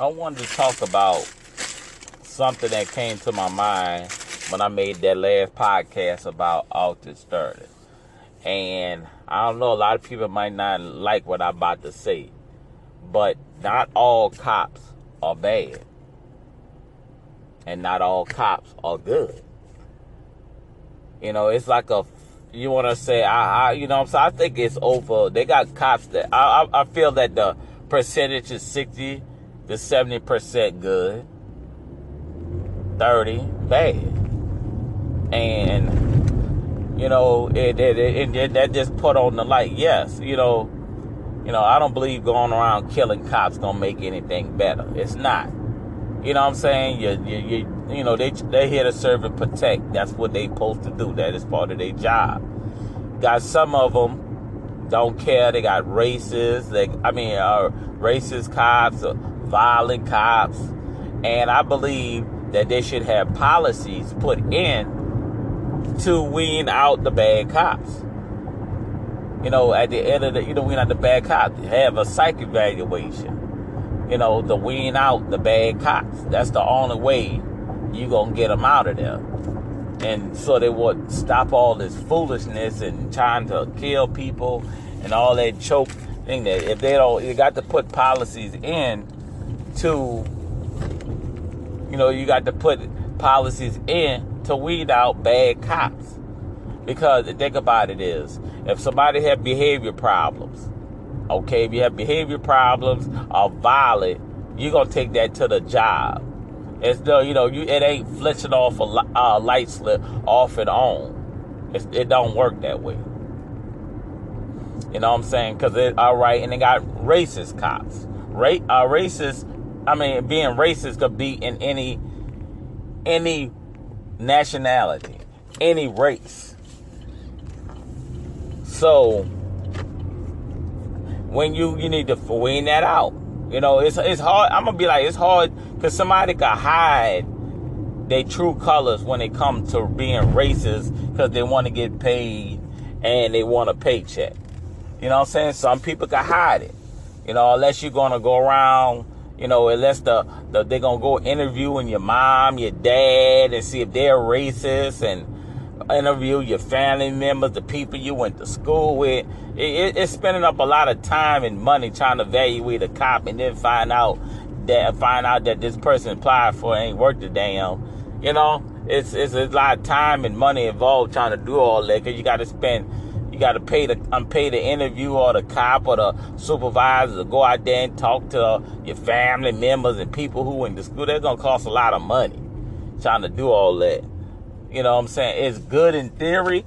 I wanted to talk about something that came to my mind when I made that last podcast about Alton Sterling. And I don't know, a lot of people might not like what I'm about to say, but not all cops are bad. And not all cops are good. You know, it's like a, you want to say, I, I, you know, so I think it's over. They got cops that, I, I, I feel that the percentage is 60 to 70% good, 30 bad. And, you know, it, it, it, it, that just put on the light. Yes, you know, you know, I don't believe going around killing cops gonna make anything better. It's not. You know what I'm saying? You, you, you, you know, they they here to serve and protect. That's what they supposed to do. That is part of their job. Got some of them don't care. They got racists. They, I mean, uh, racist cops, uh, violent cops, and I believe that they should have policies put in to wean out the bad cops. You know, at the end of the, you know, wean out the bad cops. Have a psych evaluation. You know, to wean out the bad cops. That's the only way you gonna get them out of there. And so they would stop all this foolishness and trying to kill people and all that choke thing. That if they don't, you got to put policies in to, you know, you got to put policies in to weed out bad cops. Because the thing about it is, if somebody have behavior problems, okay, if you have behavior problems or violent, you're gonna take that to the job. It's the you know you it ain't flipping off a uh, light slip off and on. It's, it don't work that way. You know what I'm saying? Because it all right, and they got racist cops. Ra- uh, racist. I mean, being racist could be in any any nationality, any race. So when you you need to wean that out. You know, it's it's hard. I'm gonna be like it's hard because somebody could hide their true colors when it comes to being racist because they want to get paid and they want a paycheck. You know what I'm saying? Some people can hide it. You know, unless you're gonna go around, you know, unless the, the they're gonna go interviewing your mom, your dad, and see if they're racist and interview your family members, the people you went to school with. It, it, it's spending up a lot of time and money trying to evaluate a cop and then find out that find out that this person applied for ain't worth the damn. You know, it's it's a lot of time and money involved trying to do all that because you got to spend. You got to pay the um, pay the interview or the cop or the supervisor to go out there and talk to your family members and people who went to school. That's gonna cost a lot of money trying to do all that. You know what I'm saying? It's good in theory,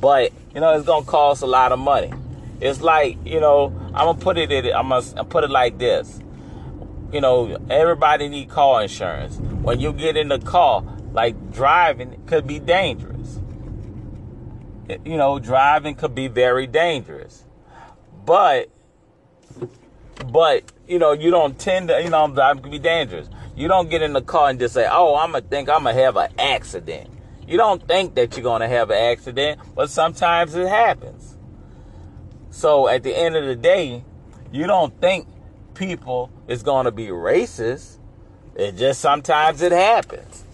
but you know it's gonna cost a lot of money. It's like you know I'm gonna put it. In, I'm gonna put it like this. You know, everybody need car insurance. When you get in the car, like driving could be dangerous. You know, driving could be very dangerous. But, but you know, you don't tend to. You know, driving could be dangerous. You don't get in the car and just say, "Oh, I'm gonna think I'm gonna have an accident." You don't think that you're gonna have an accident, but sometimes it happens. So at the end of the day, you don't think people is going to be racist. It just sometimes it happens.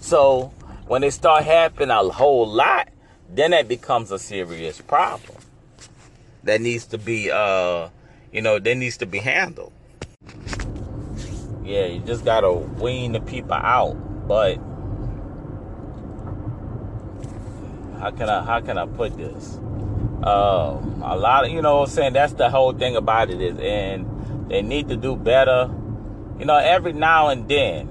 So when it start happening a whole lot, then it becomes a serious problem that needs to be, uh, you know, that needs to be handled. Yeah, you just gotta wean the people out. But how can I how can I put this? Um, a lot of you know I'm saying that's the whole thing about it is and they need to do better. You know, every now and then,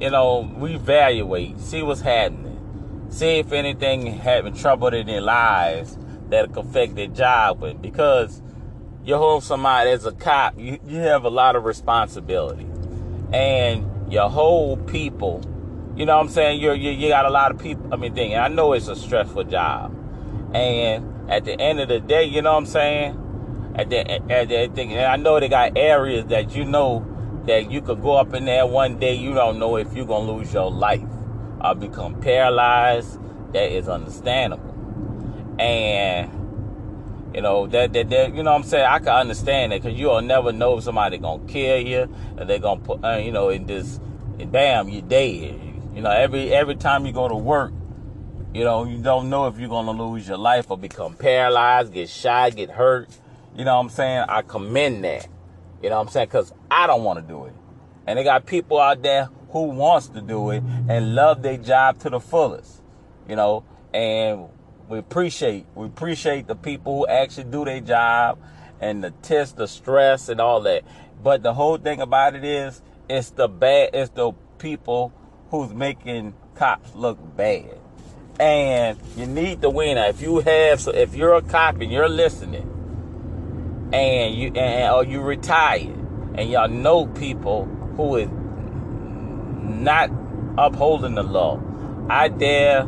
you know, we evaluate, see what's happening, see if anything having trouble in their lives that could affect their job with. Because you hold somebody as a cop, you, you have a lot of responsibility. And you hold people, you know what I'm saying? You're, you you got a lot of people. I mean, thing. I know it's a stressful job. And at the end of the day, you know what I'm saying? At the, at the thing, and I know they got areas that you know that you could go up in there one day, you don't know if you're to lose your life or become paralyzed. That is understandable. And You know that, that that you know I'm saying I can understand that because you'll never know if somebody gonna kill you or they're gonna put uh, you know in this and bam you're dead. You know every every time you go to work, you know you don't know if you're gonna lose your life or become paralyzed, get shot, get hurt. You know what I'm saying? I commend that. You know what I'm saying? Because I don't want to do it, and they got people out there who wants to do it and love their job to the fullest. You know, and we appreciate we appreciate the people who actually do their job and the test, the stress, and all that. But the whole thing about it is, it's the bad, it's the people who's making cops look bad. And you need the winner. If you have, so if you're a cop and you're listening, and you and or you retired, and y'all know people who is not upholding the law, I dare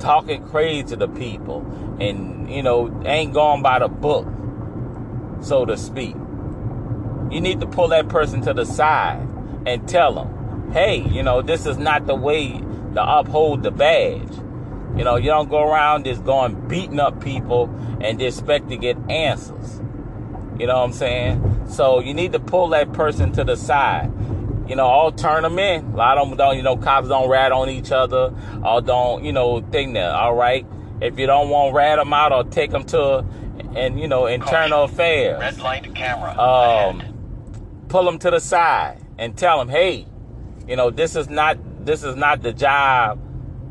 talking crazy to the people and, you know, ain't going by the book, so to speak. You need to pull that person to the side and tell them, hey, you know, this is not the way to uphold the badge. You know, you don't go around just going beating up people and expect to get answers. You know what I'm saying? So you need to pull that person to the side you know, all turn them in. A lot of them don't, you know, cops don't rat on each other or don't, you know, think that, all right, if you don't want to rat them out or take them to, and, you know, internal affairs. Red light camera. Um, pull them to the side and tell them, hey, you know, this is not, this is not the job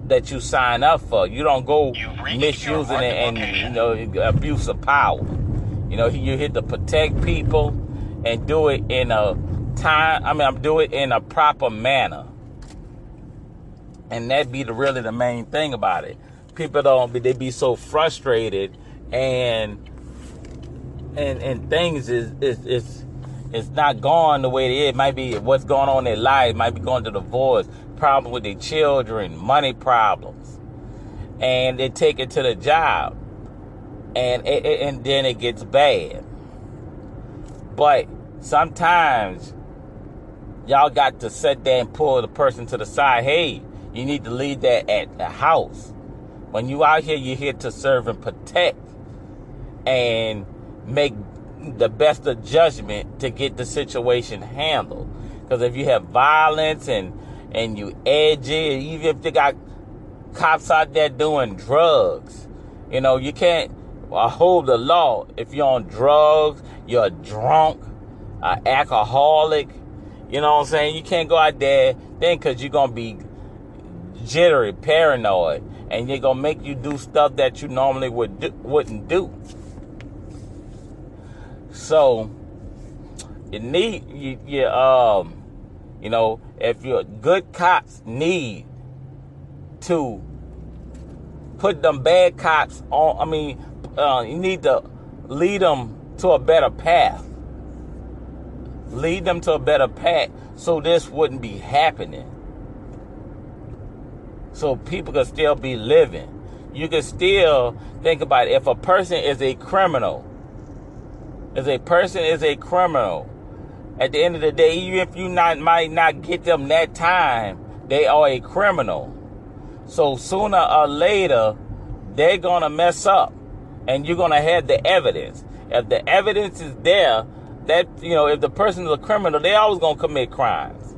that you sign up for. You don't go misusing it and, you know, abuse of power. You know, you hit to protect people and do it in a time, I mean, I'm doing it in a proper manner. And that be the really the main thing about it. People don't be they be so frustrated and and and things is is is it's not going the way it is. It might be what's going on in their life, might be going to divorce, problem with their children, money problems. And they take it to the job. And and then it gets bad. But sometimes y'all got to sit there and pull the person to the side. Hey, you need to leave that at the house. When you out here, you're here to serve and protect and make the best of judgment to get the situation handled. Because if you have violence and and you edgy, even if they got cops out there doing drugs, you know, you can't hold the law if you're on drugs, you're drunk, an alcoholic, you know what I'm saying? You can't go out there then because you're going to be jittery, paranoid, and they're going to make you do stuff that you normally would do, wouldn't do. So, you need, you, you, um, you know, if you're good cops need to put them bad cops on, I mean, uh, you need to lead them to a better path lead them to a better path so this wouldn't be happening. So people could still be living. You could still think about it. if a person is a criminal, if a person is a criminal, at the end of the day, even if you not might not get them that time, they are a criminal. So sooner or later, they're gonna mess up, and you're gonna have the evidence. If the evidence is there, that you know if the person is a criminal they always gonna commit crimes.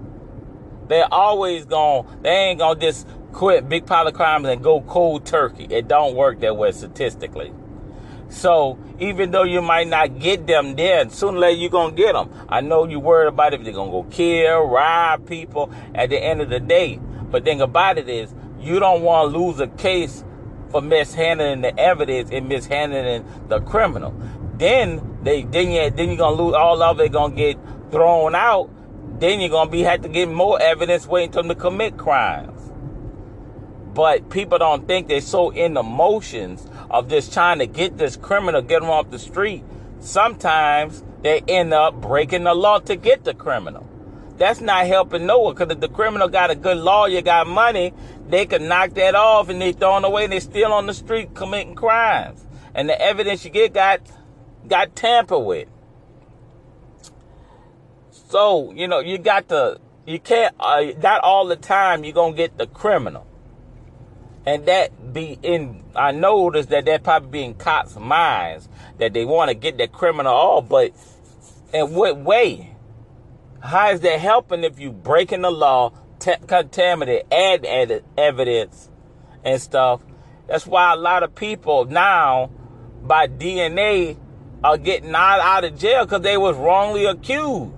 They're always gonna they ain't gonna just quit big pile of crimes and go cold turkey. It don't work that way statistically. So even though you might not get them there sooner or later you're gonna get them i know you're worried about if they're gonna go kill rob people at the end of the day. But thing about it is you don't want to lose a case for mishandling the evidence and mishandling the criminal. Then they then you then you're gonna lose all of it gonna get thrown out. Then you're gonna be have to get more evidence waiting for them to commit crimes. But people don't think they're so in the motions of just trying to get this criminal, get them off the street. Sometimes they end up breaking the law to get the criminal. That's not helping no one because if the criminal got a good lawyer, got money, they can knock that off and they throwing away and they still on the street committing crimes. And the evidence you get got got tampered with. So, you know, you got to, you can't, uh, not all the time you're going to get the criminal. And that be in, I noticed that that probably be in cops' minds. that they want to get that criminal off, but in what way? How is that helping if you breaking the law, t- contaminate, add, add evidence and stuff? That's why a lot of people now, by DNA, are getting out, out of jail because they was wrongly accused.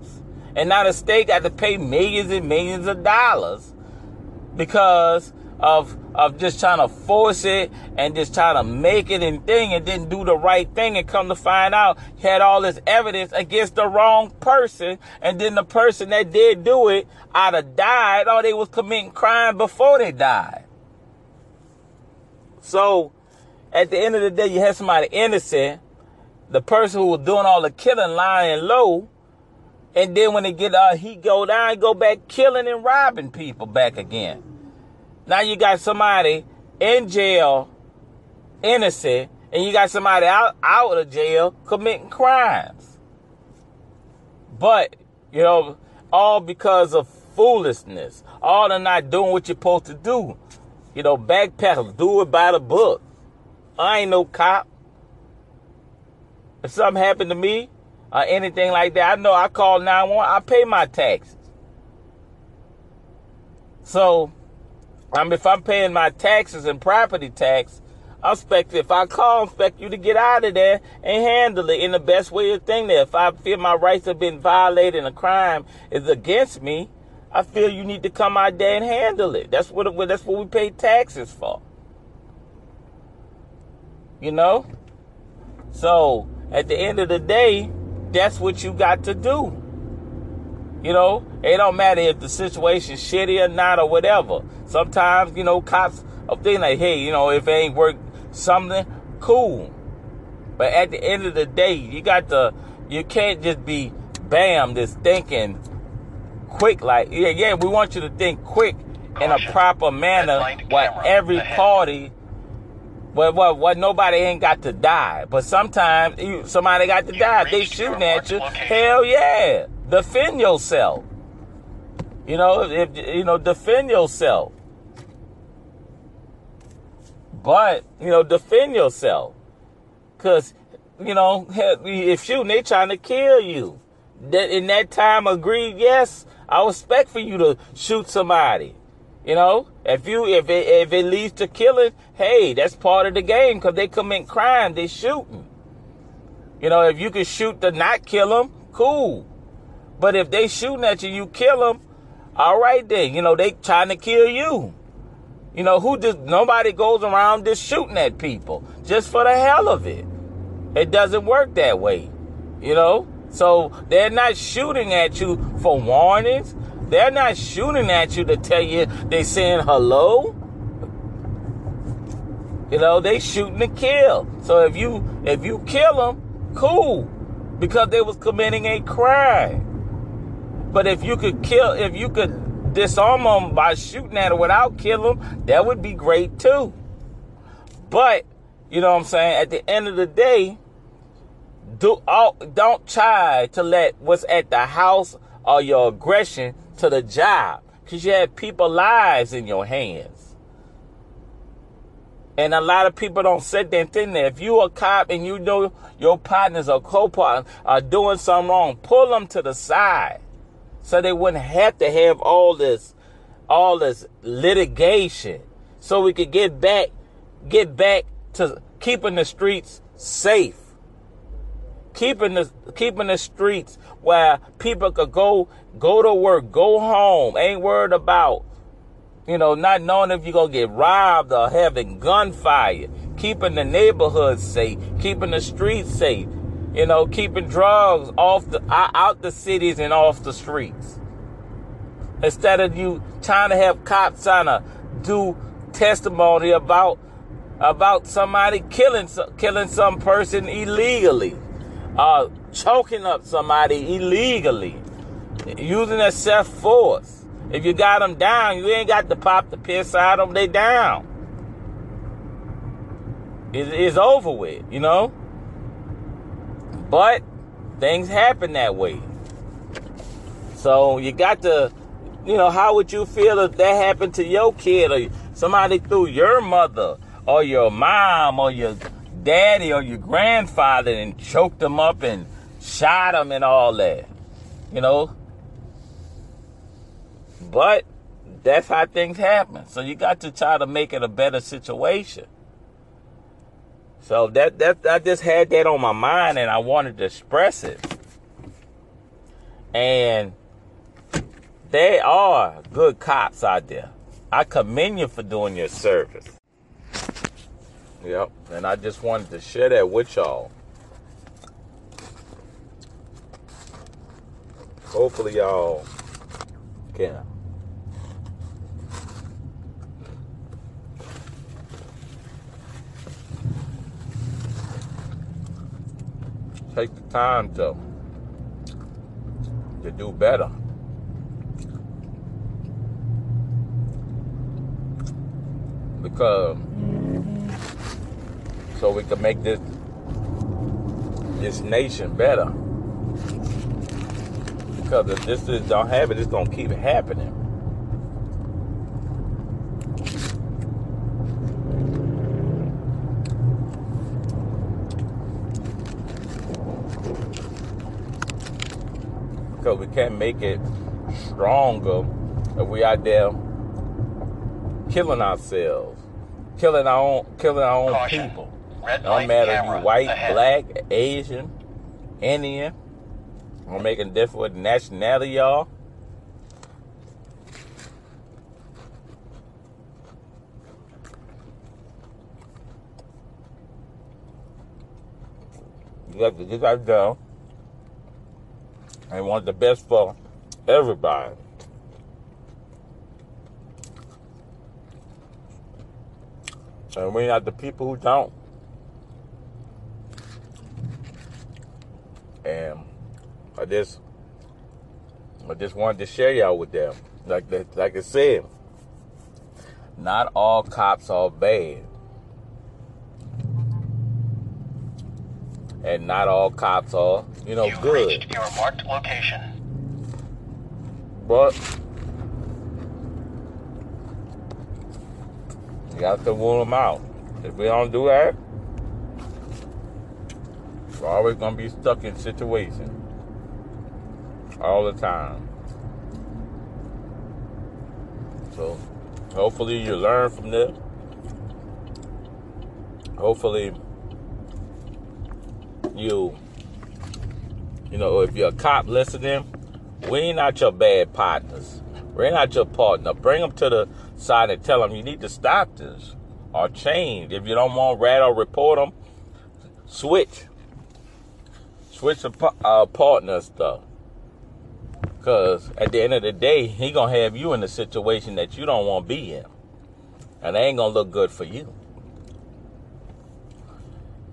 And now the state got to pay millions and millions of dollars because of of just trying to force it and just trying to make it and thing and didn't do the right thing and come to find out he had all this evidence against the wrong person and then the person that did do it either died or they was committing crime before they died. So at the end of the day you had somebody innocent, the person who was doing all the killing lying low, and then when they get uh he go down, go back killing and robbing people back again. Now you got somebody in jail, innocent, and you got somebody out, out of jail committing crimes. But, you know, all because of foolishness. All of not doing what you're supposed to do. You know, backpedal, do it by the book. I ain't no cop. If something happened to me or anything like that, I know I call 911, I pay my taxes. So, mean, if I'm paying my taxes and property tax, I expect if I call, I expect you to get out of there and handle it in the best way of thing there. If I feel my rights have been violated and a crime is against me, I feel you need to come out there and handle it. That's what that's what we pay taxes for. You know? So, at the end of the day, that's what you got to do. You know, it don't matter if the situation's shitty or not or whatever. Sometimes, you know, cops are thinking like, hey, you know, if it ain't work something, cool. But at the end of the day, you got to, you can't just be bam, just thinking quick. Like, yeah, yeah, we want you to think quick in a proper manner while every party, well, well, well, nobody ain't got to die. But sometimes you, somebody got to die. They shooting at you. Hell yeah defend yourself. You know, if you know, defend yourself. But you know, defend yourself, cause you know, if shooting, they trying to kill you. That in that time, agreed. Yes, I expect for you to shoot somebody. You know, if you if it if it leads to killing, hey, that's part of the game because they commit crime. They shooting. You know, if you can shoot to not kill them, cool. But if they shooting at you, you kill them. All right then, you know they trying to kill you. You know who just nobody goes around just shooting at people just for the hell of it. It doesn't work that way, you know. So they're not shooting at you for warnings. They're not shooting at you to tell you they saying hello. You know they shooting to kill. So if you if you kill them, cool, because they was committing a crime. But if you could kill, if you could disarm them by shooting at them without killing them, that would be great too. But you know what I'm saying? At the end of the day, do all, don't try to let what's at the house or your aggression to the job, because you have people lives in your hands. And a lot of people don't sit there and think that if you a cop and you know your partners or co-partners are doing something wrong, pull them to the side. So they wouldn't have to have all this all this litigation. So we could get back get back to keeping the streets safe keeping the keeping the streets where people could go go to work go home. Ain't worried about you know not knowing if you're gonna get robbed or having gunfire. Keeping the neighborhood safe keeping the streets safe you know, keeping drugs off the out the cities and off the streets. Instead of you trying to have cops trying to do testimony about about somebody killing killing some person illegally, uh, choking up somebody illegally, using excessive force. If you got them down, you ain't got to pop the piss out of them. They down. It, it's over with, you know. But things happen that way. So you got to, you know, how would you feel if that happened to your kid or somebody threw your mother or your mom or your daddy or your grandfather and choked them up and shot them and all that. You know? But that's how things happen. So you got to try to make it a better situation. So that that I just had that on my mind and I wanted to express it. And there are good cops out there. I commend you for doing your service. Yep. And I just wanted to share that with y'all. Hopefully y'all can take the time to to do better. Because so we can make this this nation better. Because if this is, don't have it, it's gonna keep happening. because we can't make it stronger if we out there killing ourselves, killing our own, killing our own Caution. people. Red don't matter if you white, ahead. black, Asian, Indian. I'm making different with nationality, y'all. You got to get that down and want the best for everybody. And we not the people who don't. And I just I just wanted to share y'all with them. Like that, like I said, not all cops are bad. and not all cops are, you know, You've good. Your marked location. But you got to rule them out. If we don't do that, we're always gonna be stuck in situations all the time. So hopefully you learn from this. Hopefully you, you know, if you're a cop listening, we ain't not your bad partners. We're not your partner. Bring them to the side and tell them you need to stop this or change. If you don't want rat or report them, switch. Switch the uh, partner stuff. Because at the end of the day, he to have you in a situation that you don't want to be in. And it ain't to look good for you.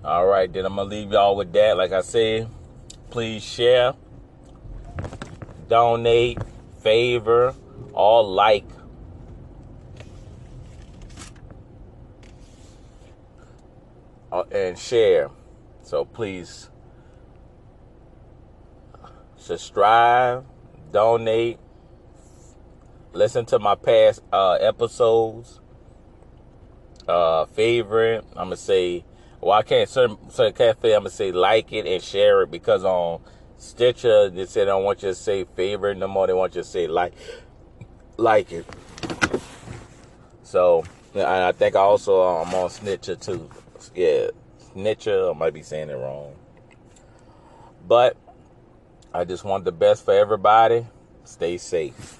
All right, then I'm gonna leave y'all with that. Like I said, please share, donate, favor, all like. Uh, and share. So please subscribe, donate, listen to my past uh, episodes, uh, favorite. I'm gonna say well, I can't certain certain cafe. I'm gonna say like it and share it because on Stitcher they said I don't want you to say favorite no more. They want you to say like like it. So I think I also uh, I'm on Snitcher too. Yeah, Snitcher. I might be saying it wrong, but I just want the best for everybody. Stay safe.